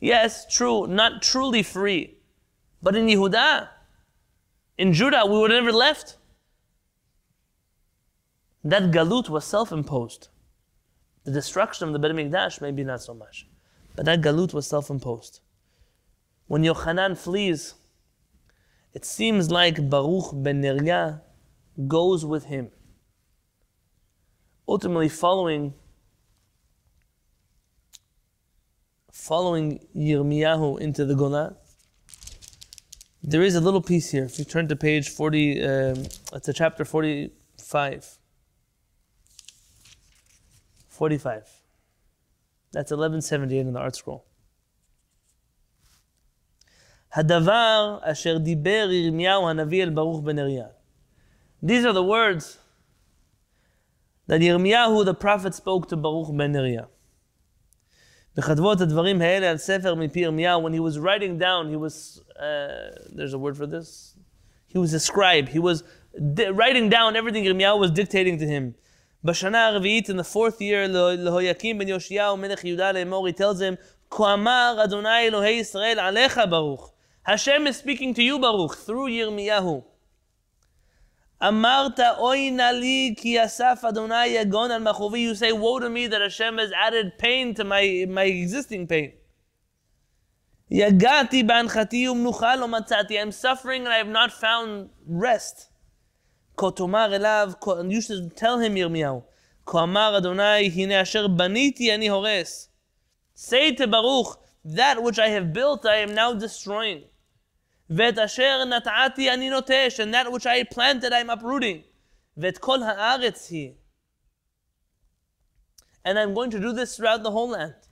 Yes, true, not truly free. But in Yehuda, in Judah, we would have never left. That galut was self-imposed. The destruction of the Beit Mikdash maybe not so much, but that galut was self-imposed. When Yochanan flees, it seems like Baruch ben Neriah goes with him. Ultimately, following following Yirmiyahu into the Golah. There is a little piece here. If you turn to page 40, um, it's a chapter 45. 45. That's 1178 in the ArtScroll. הדבר אשר דיבר ירמיהו הנביא אל ברוך בן אריה. These are the words that Yirmiyahu the prophet spoke to Baruch ben Neriah. וכתבו את הדברים האלה על ספר מפי ירמיהו, when he was writing down, he was, uh, there's a word for this, he was a scribe, he was writing down everything Yirmiyahu was dictating to him. Bashana Arvit, in the fourth year, Lehoyakim ben Yoshiyahu melech Yehuda le'emor, tells him, Koamar Adonai Elohei Yisrael alecha Baruch. Hashem is speaking to you, Baruch, through Yirmiyahu. Amarta oina li ki asaf Adonai yagon al machovi. You say, woe to me that Hashem has added pain to my, my existing pain. Yagati banchati umnucha lo matzati. I'm suffering and I have not found rest כה אליו, you should tell him ירמיהו, כה אמר אדוני, הנה אשר בניתי אני הורס. Say to Baruch, that which I have built I am now destroying. ואת אשר נטעתי אני נוטש, and that which I planted I am uprooting. ואת כל הארץ היא. And I'm going to do this throughout the whole land.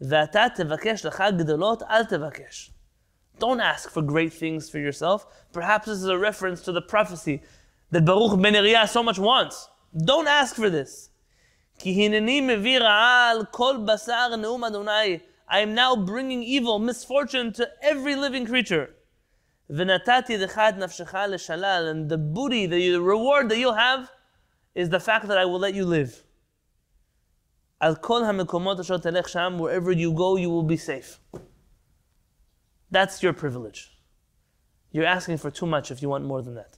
ואתה תבקש לך גדולות, אל תבקש. Don't ask for great things for yourself. Perhaps this is a reference to the prophecy that Baruch ben Neriah so much wants. Don't ask for this. I am now bringing evil, misfortune to every living creature. And the booty, the reward that you'll have is the fact that I will let you live. Wherever you go, you will be safe. That's your privilege. You're asking for too much if you want more than that.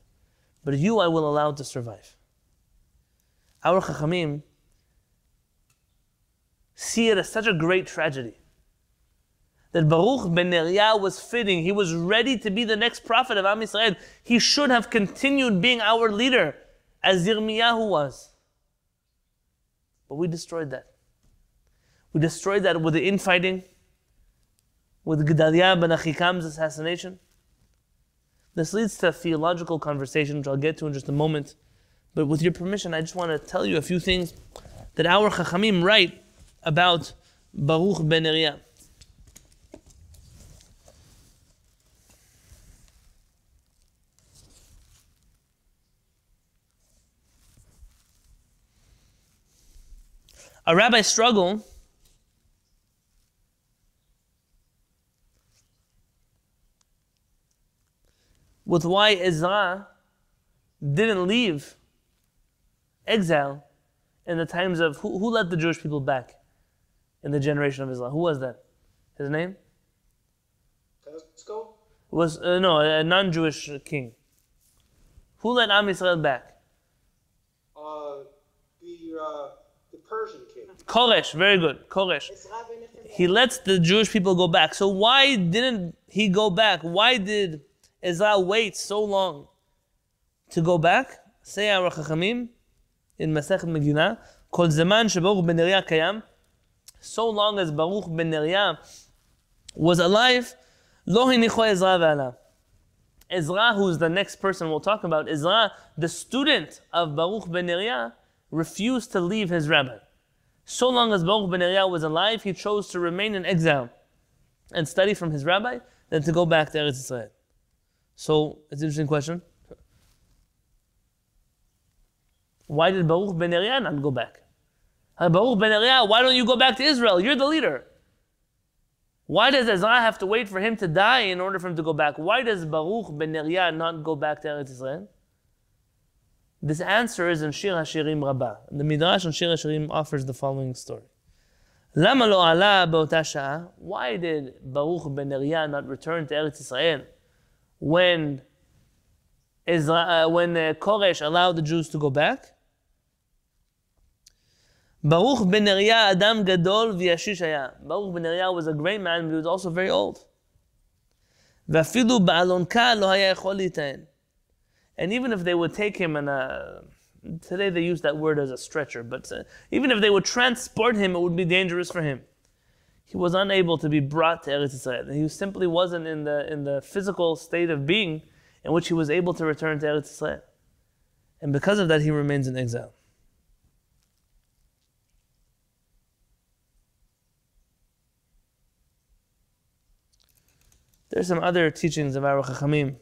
But you I will allow to survive. Our Chachamim see it as such a great tragedy that Baruch ben Neriah was fitting. He was ready to be the next prophet of Am Yisrael. He should have continued being our leader as Yirmiyahu was. But we destroyed that. We destroyed that with the infighting, with Gedaliah ben Achikam's assassination. This leads to a theological conversation, which I'll get to in just a moment. But with your permission, I just want to tell you a few things that our Chachamim write about Baruch ben Neriah. A rabbi struggle with why Ezra didn't leave exile in the times of who, who led the Jewish people back in the generation of Islam? Who was that? His name? Was uh, no a non-Jewish king. Who led Am Yisrael back? Uh, the uh, the Persian king. Koresh, very good. Koresh. He lets the Jewish people go back. So why didn't he go back? Why did Ezra wait so long to go back? say our Chachamim in Masechet Megillah, Kol Zaman Shebaruch Ben Neriah Kayam, so long as Baruch Ben Neriah was alive, Lo Hinicho Ezra Ve'ala. Ezra, who's the next person we'll talk about, Ezra, the student of Baruch Ben Neriah, refused to leave his rabbi. So long as Baruch Ben Neriah was alive, he chose to remain in exile and study from his rabbi than to go back to Eretz Israel. So, it's an interesting question. Why did Baruch Ben Neriah not go back? Baruch Ben Neriah, why don't you go back to Israel? You're the leader. Why does Ezra have to wait for him to die in order for him to go back? Why does Baruch ben Neriah not go back to Eretz Israel? This answer is in Shir HaShirim Rabbah. The Midrash on Shir HaShirim offers the following story. Lama lo Why did Baruch ben Neriah not return to Eretz Israel when Ezra, uh, when uh, Koresh allowed the Jews to go back? Baruch ben Neriah Adam Gadol v'yashish haya. Baruch ben Neriah was a great man, but he was also very old. ואפילו באלונקה לא היה יכול להיטען. And even if they would take him and uh, today they use that word as a stretcher, but uh, even if they would transport him, it would be dangerous for him. He was unable to be brought to Eretz Israel. He simply wasn't in the in the physical state of being in which he was able to return to Eretz Israel. And because of that, he remains in exile. There's some other teachings of our Chachamim.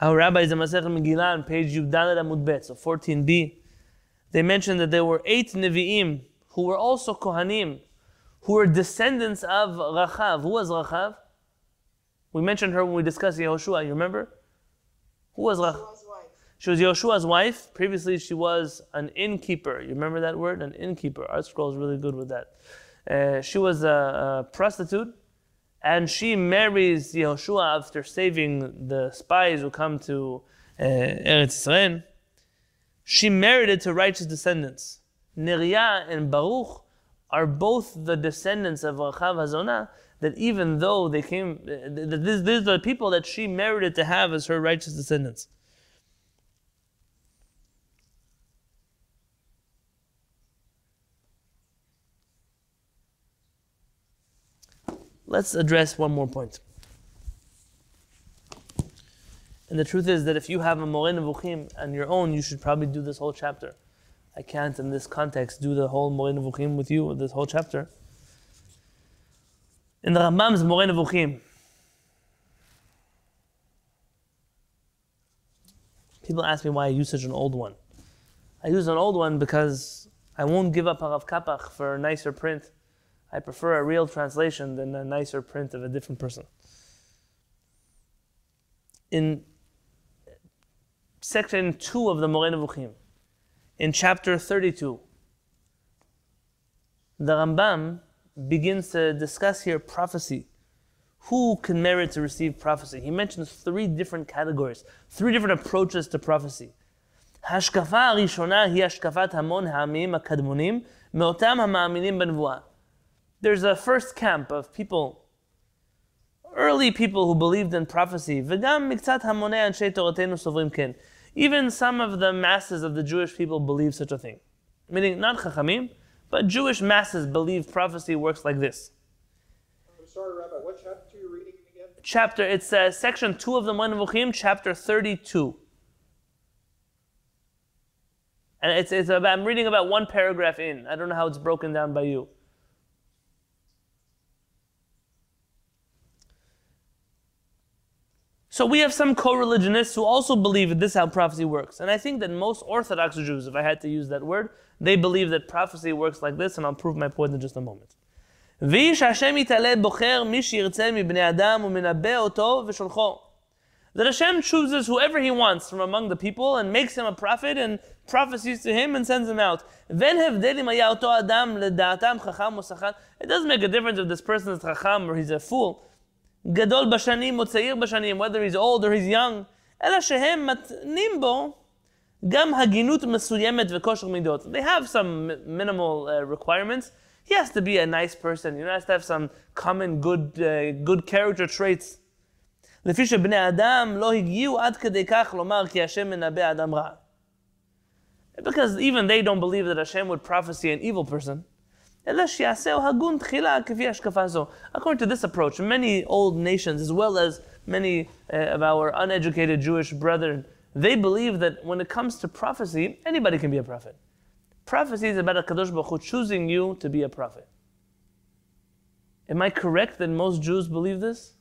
Our rabbis in Masech Megillah on page Yuddalet Amud Bet, so 14b, they mentioned that there were eight Nevi'im who were also Kohanim, who were descendants of Rachav. Who was Rachav? We mentioned her when we discussed Yehoshua, you remember? Who was Rachav? She was Yehoshua's wife. Previously, she was an innkeeper. You remember that word? An innkeeper. ArtScroll is really good with that. Uh, she was a, a, prostitute, and she marries Yehoshua after saving the spies who come to uh, Eretz Israel. She married it to righteous descendants. Neriah and Baruch are both the descendants of Rachav Hazonah, that even though they came, these are the people that she merited to have as her righteous descendants. Let's address one more point. And the truth is that if you have a Moreh Nevuchim on your own, you should probably do this whole chapter. I can't, in this context, do the whole Moreh Nevuchim with you, this whole chapter. In the Rambam's Moreh Nevuchim, people ask me why I use such an old one. I use an old one because I won't give up Harav Kapach for a nicer print. I prefer a real translation than a nicer print of a different person. In section 2 of the Moreh Nevuchim, in chapter 32, the Rambam begins to discuss here prophecy. Who can merit to receive prophecy? He mentions three different categories, three different approaches to prophecy. ההשקפה הראשונה היא השקפת המון העמים הקדמונים מאותם המאמינים בנבואה there's a first camp of people, early people who believed in prophecy. even some of the masses of the Jewish people believe such a thing. Meaning, not Chachamim, but Jewish masses believe prophecy works like this. I'm sorry, Rabbi, what chapter are you reading again? Chapter, it's uh, section 2 of the Moreh chapter 32. And it's, it's about, I'm reading about one paragraph in. I don't know how it's broken down by you. So we have some co-religionists who also believe that this is how prophecy works. And I think that most Orthodox Jews, if I had to use that word, they believe that prophecy works like this, and I'll prove my point in just a moment. That Hashem chooses whoever He wants from among the people and makes him a prophet and prophesies to him and sends him out. It doesn't make a difference if this person is chacham or he's a fool. גדול בשנים או צעיר בשנים, whether he's old or he's young, אלא שהם מתנים בו גם הגינות מסוימת וכושר מידות. They have some minimal uh, requirements. He has to be a nice person. He has to have some common good, uh, good character traits. לפי שבני אדם לא הגיעו עד כדי כך לומר כי השם מנבא אדם רע. Because even they don't believe that Hashem would prophesy an evil person. According to this approach, many old nations, as well as many uh, of our uneducated Jewish brethren, they believe that when it comes to prophecy, anybody can be a prophet. Prophecy is about a Kadosh Baruch Hu choosing you to be a prophet. Am I correct that most Jews believe this?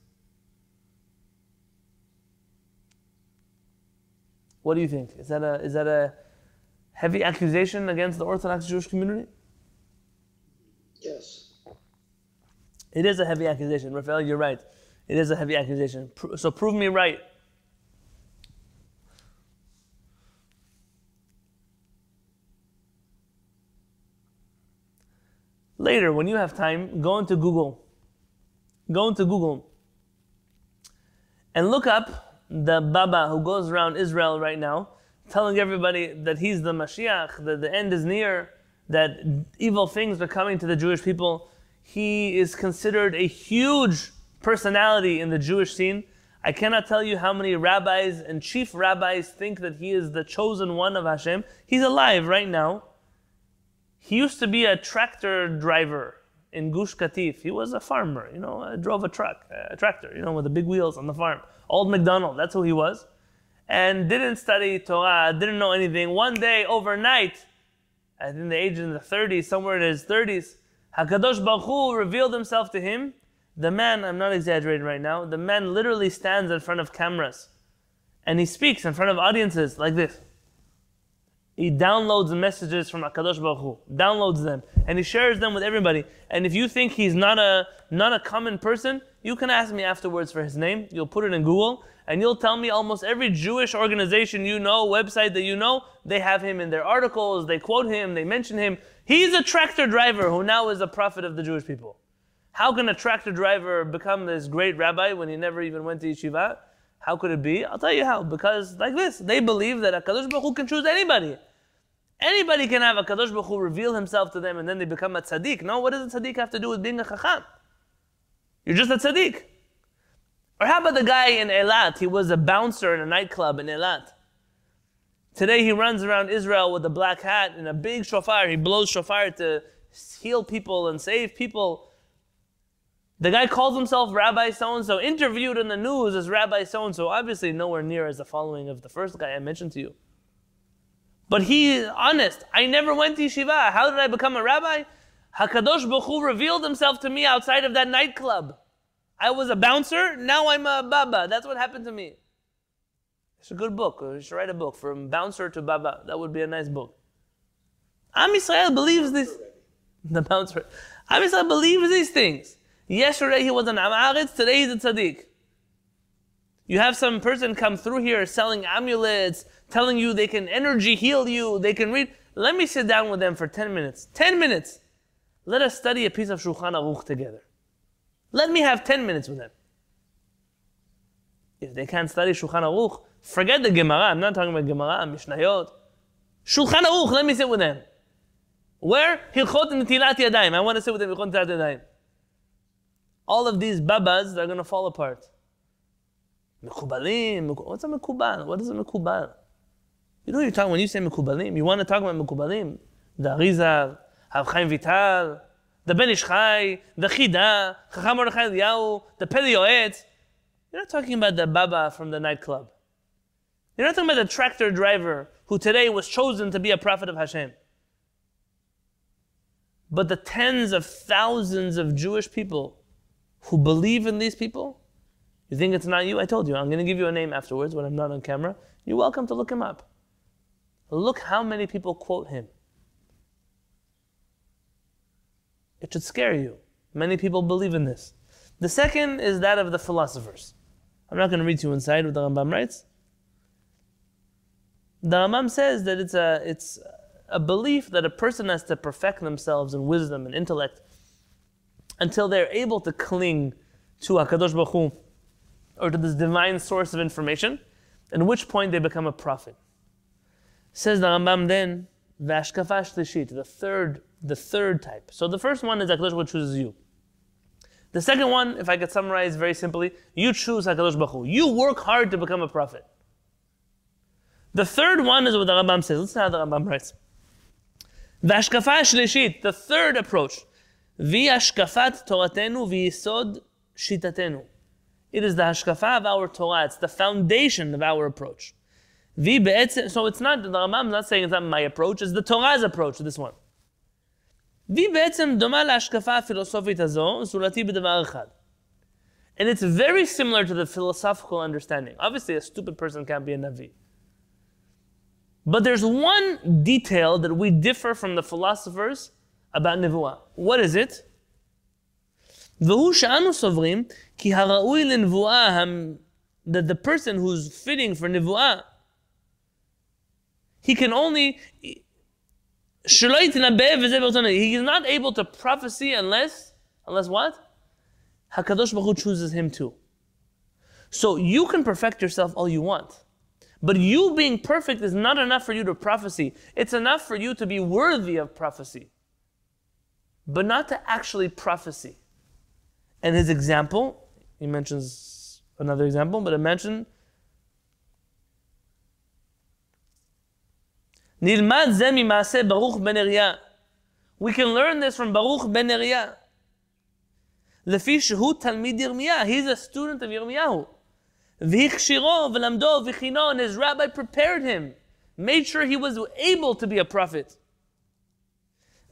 What do you think? Is that a, is that a heavy accusation against the Orthodox Jewish community? Yes. It is a heavy accusation. Raphael, you're right. It is a heavy accusation. So prove me right. Later, when you have time, go into Google. Go into Google and look up the Baba who goes around Israel right now, telling everybody that he's the Mashiach, that the end is near, that evil things are coming to the Jewish people. He is considered a huge personality in the Jewish scene. I cannot tell you how many rabbis and chief rabbis think that he is the chosen one of Hashem. He's alive right now. He used to be a tractor driver in Gush Katif. He was a farmer, you know, drove a truck, a tractor, you know, with the big wheels on the farm. Old McDonald, that's who he was. And didn't study Torah, didn't know anything. One day, overnight, at the age in the 30s, somewhere in his 30s, Hakadosh Baruch Hu revealed himself to him. The man, I'm not exaggerating right now, the man literally stands in front of cameras and he speaks in front of audiences like this. He downloads messages from Hakadosh Baruch Hu, downloads them, and he shares them with everybody. And if you think he's not a not a common person, you can ask me afterwards for his name. You'll put it in Google, and you'll tell me almost every Jewish organization you know, website that you know, they have him in their articles, they quote him, they mention him. He's a tractor driver who now is a prophet of the Jewish people. How can a tractor driver become this great rabbi when he never even went to yeshiva? How could it be? I'll tell you how. Because like this, they believe that HaKadosh Baruch Hu can choose anybody. Anybody can have a Kadosh Baruch Hu reveal himself to them and then they become a tzaddik. No, what does a tzaddik have to do with being a chacham? You're just a tzaddik. Or how about the guy in Eilat? He was a bouncer in a nightclub in Eilat. Today he runs around Israel with a black hat and a big shofar. He blows shofar to heal people and save people. The guy calls himself Rabbi so and so, interviewed in the news as Rabbi so and so, obviously nowhere near as the following of the first guy I mentioned to you. But he is honest. I never went to yeshiva. How did I become a rabbi? Hakadosh Baruch Hu revealed himself to me outside of that nightclub. I was a bouncer. Now I'm a baba. That's what happened to me. It's a good book. You should write a book from bouncer to baba. That would be a nice book. Am Yisrael believes this. The bouncer. Am Yisrael believes these things. Yesterday he was an am ha'aretz. Today he's a tzaddik. You have some person come through here selling amulets, telling you they can energy heal you, they can read. Let me sit down with them for 10 minutes. 10 minutes. Let us study a piece of Shulchan Aruch together. Let me have 10 minutes with them. If they can't study Shulchan Aruch, forget the Gemara. I'm not talking about Gemara, Mishnayot. Shulchan Aruch, let me sit with them. Where? Hilchot Netilat Yadayim. I want to sit with them. Hilchot Netilat Yadayim. All of these babas are going to fall apart. Mekubalim. What's a mekubal? What is a mekubal? You know you're talking when you say Mekubalim, you want to talk about Mekubalim, the Arizal, Chaim Vital, the Ben Ish Chai, the Chida, Chacham Mordechai Eliyahu, the Peli Yoetz. You're not talking about the Baba from the nightclub. You're not talking about the tractor driver who today was chosen to be a prophet of Hashem. But the tens of thousands of Jewish people who believe in these people, you think it's not you? I told you, I'm going to give you a name afterwards when I'm not on camera. You're welcome to look him up. Look how many people quote him. It should scare you. Many people believe in this. The second is that of the philosophers. I'm not going to read to you inside what the Rambam writes. The Rambam says that it's a, it's a belief that a person has to perfect themselves in wisdom and intellect until they're able to cling to HaKadosh Baruch Hu, or to this divine source of information, at which point they become a prophet. Says the Rambam then, Vashkafa Shlishit, the third, the third type. So the first one is HaKadosh Baruch chooses you. The second one, if I could summarize very simply, you choose HaKadosh Baruch Hu. You work hard to become a prophet. The third one is what the Rambam says. Listen how the Rambam writes. והשקפה השלישית, the third approach, והיא השקפת תורתנו ויסוד שיטתנו. It is the hashkafa of our Torah. It's the foundation of our approach. והיא בעצם, so it's not, the Rambam is not saying it's not my approach, it's the Torah's approach, this one. והיא בעצם דומה להשקפה הפילוסופית הזו, זולתי בדבר אחד. And it's very similar to the philosophical understanding. Obviously, a stupid person can't be a Navi. But there's one detail that we differ from the philosophers about Nevuah. What is it? והוא שאנו סוברים כי הראוי לנבואה, that the person who's fitting for נבואה, he can only, he is not able to prophesy unless, unless what? HaKadosh Baruch Hu chooses him too. So you can perfect yourself all you want. But you being perfect is not enough for you to prophecy. It's enough for you to be worthy of prophecy, but not to actually prophecy. And his example, he mentions another example, but I mentioned נלמד זה ממעשה ברוך בן אריה. We can learn this from Baruch ben Neriah. לפי שהוא תלמיד ירמיה, he's a student of ירמיהו. והכשירו ולמדו וכינו, and his rabbi prepared him, made sure he was able to be a prophet.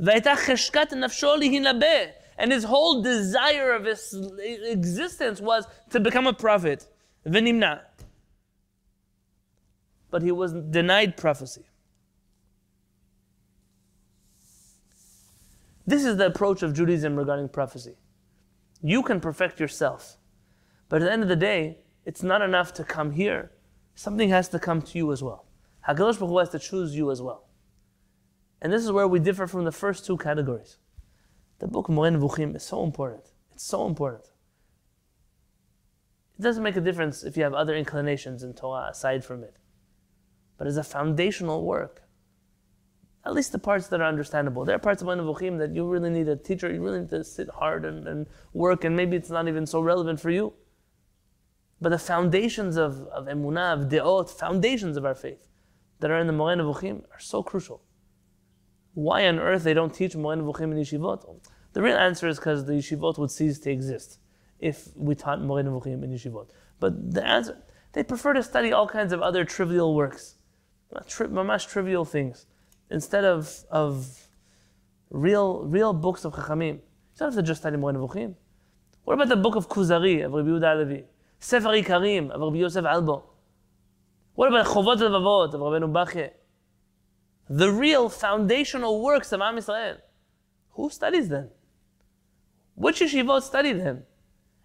והייתה חשקת נפשו להינבא, and his whole desire of his existence was to become a prophet. ונמנע. But he was denied prophecy. This is the approach of Judaism regarding prophecy. You can perfect yourself. But at the end of the day, it's not enough to come here. Something has to come to you as well. HaKadosh Baruch Hu has to choose you as well. And this is where we differ from the first two categories. The book Moreh Nevuchim is so important. It's so important. It doesn't make a difference if you have other inclinations in Torah aside from it. But as a foundational work, at least the parts that are understandable. There are parts of Nevuchim that you really need a teacher, you really need to sit hard and, and work, and maybe it's not even so relevant for you. But the foundations of, of emunah, of de'ot, foundations of our faith that are in the Moreh Nevuchim are so crucial. Why on earth they don't teach Moreh Nevuchim in yeshivot? The real answer is because the yeshivot would cease to exist if we taught Moreh Nevuchim in yeshivot. But the answer, they prefer to study all kinds of other trivial works, tri- mamash trivial things, instead of, of real, real books of Chachamim. You don't have to just study Moreh Nevuchim. What about the book of Kuzari of Rabbi Yehuda Halevi? Sefer Ikarim of Rabbi Yosef Albo. What about Chovot Levavot of Rabbeinu Bachye? The real foundational works of Am Yisrael. Who studies them? Which yeshivot study them?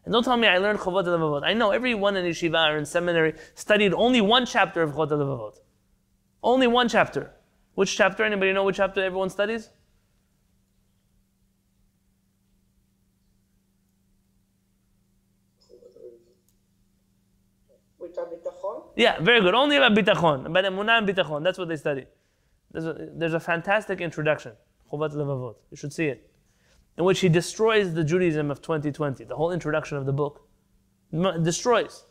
And don't tell me I learned Chovot Levavot. I know everyone in yeshiva or in seminary studied only one chapter of Chovot Levavot. Only one chapter. Which chapter? Anybody know which chapter everyone studies? Yeah, very good. Only about bitachon, about emunah and bitachon. That's what they study. There's a, there's a fantastic introduction, Chovot Levavot. You should see it, in which he destroys the Judaism of 2020. The whole introduction of the book destroys.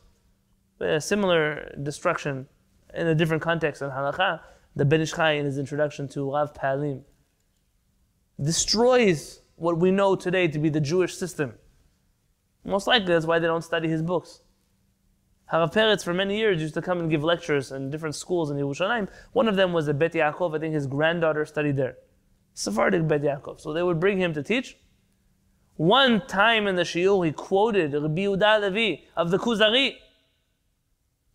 A similar destruction in a different context in halakha. The Ben Ish Chai in his introduction to Rav Pe'alim destroys what we know today to be the Jewish system. Most likely that's why they don't study his books. Harav Peretz for many years used to come and give lectures in different schools in Yerushalayim. One of them was at Bet Yaakov. I think his granddaughter studied there. Sephardic Bet Yaakov. So they would bring him to teach. One time in the shiur, he quoted Rabbi Yehuda Levi of the Kuzari.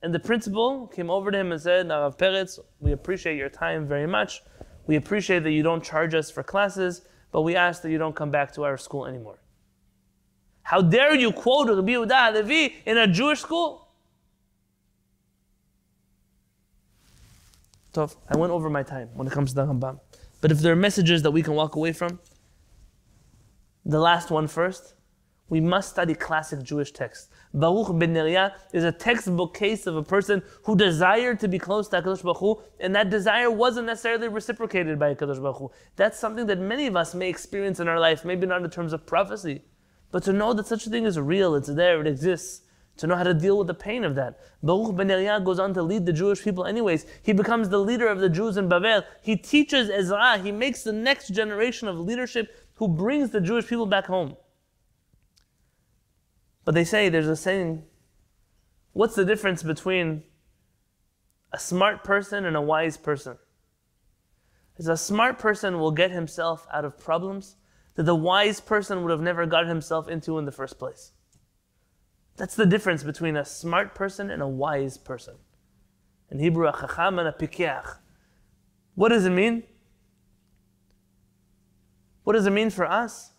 And the principal came over to him and said, Harav Peretz, we appreciate your time very much. We appreciate that you don't charge us for classes, but we ask that you don't come back to our school anymore. How dare you quote Rabbi Yehuda Levi in a Jewish school? Tov, I went over my time when it comes to the Rambam. But if there are messages that we can walk away from, the last one first, we must study classic Jewish texts. Baruch ben Neriah is a textbook case of a person who desired to be close to HaKadosh Baruch Hu, and that desire wasn't necessarily reciprocated by HaKadosh Baruch Hu. That's something that many of us may experience in our life, maybe not in terms of prophecy, but to know that such a thing is real, it's there, it exists, to know how to deal with the pain of that. Baruch ben Neriah goes on to lead the Jewish people anyways. He becomes the leader of the Jews in Babel. He teaches Ezra, he makes the next generation of leadership who brings the Jewish people back home. But they say, there's a saying, what's the difference between a smart person and a wise person? Is a smart person will get himself out of problems that the wise person would have never got himself into in the first place. That's the difference between a smart person and a wise person. In Hebrew, a chacham and a pikiach. What does it mean? What does it mean for us?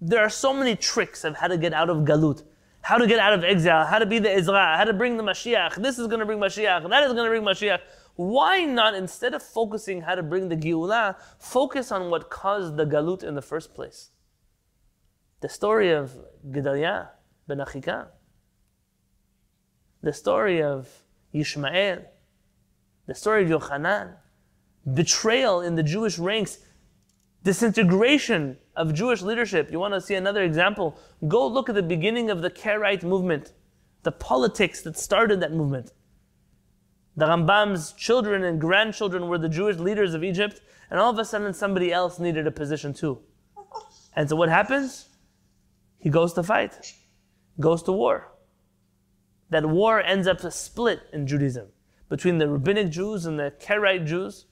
There are so many tricks of how to get out of galut, how to get out of exile, how to be the Ezra, how to bring the Mashiach. This is going to bring Mashiach, that is going to bring Mashiach. Why not, instead of focusing how to bring the Geulah, focus on what caused the galut in the first place? The story of Gedaliah ben Achikam the story of Yishmael, the story of Yochanan, betrayal in the Jewish ranks, disintegration of Jewish leadership. You want to see another example? Go look at the beginning of the Karaite movement, the politics that started that movement. The Rambam's children and grandchildren were the Jewish leaders of Egypt, and all of a sudden somebody else needed a position too. And so what happens? He goes to fight, goes to war that war ends up a split in Judaism between the rabbinic Jews and the Karaite Jews,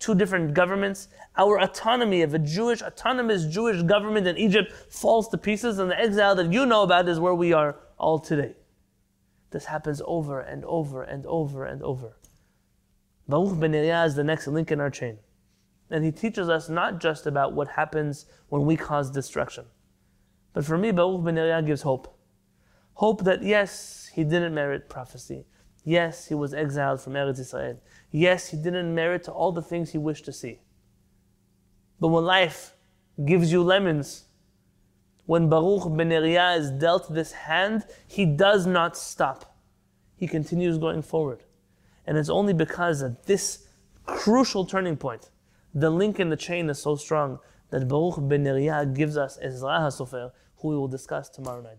two different governments. Our autonomy of a Jewish, autonomous Jewish government in Egypt falls to pieces, and the exile that you know about is where we are all today. This happens over and over and over and over. Baruch ben Neriah is the next link in our chain. And he teaches us not just about what happens when we cause destruction. But for me, Baruch ben Neriah gives hope. Hope that yes, he didn't merit prophecy. Yes, he was exiled from Eretz Israel. Yes, he didn't merit to all the things he wished to see. But when life gives you lemons, when Baruch ben Neriah is dealt this hand, he does not stop. He continues going forward. And it's only because of this crucial turning point, the link in the chain is so strong that Baruch ben Neriah gives us Ezra HaSofer, who we will discuss tomorrow night.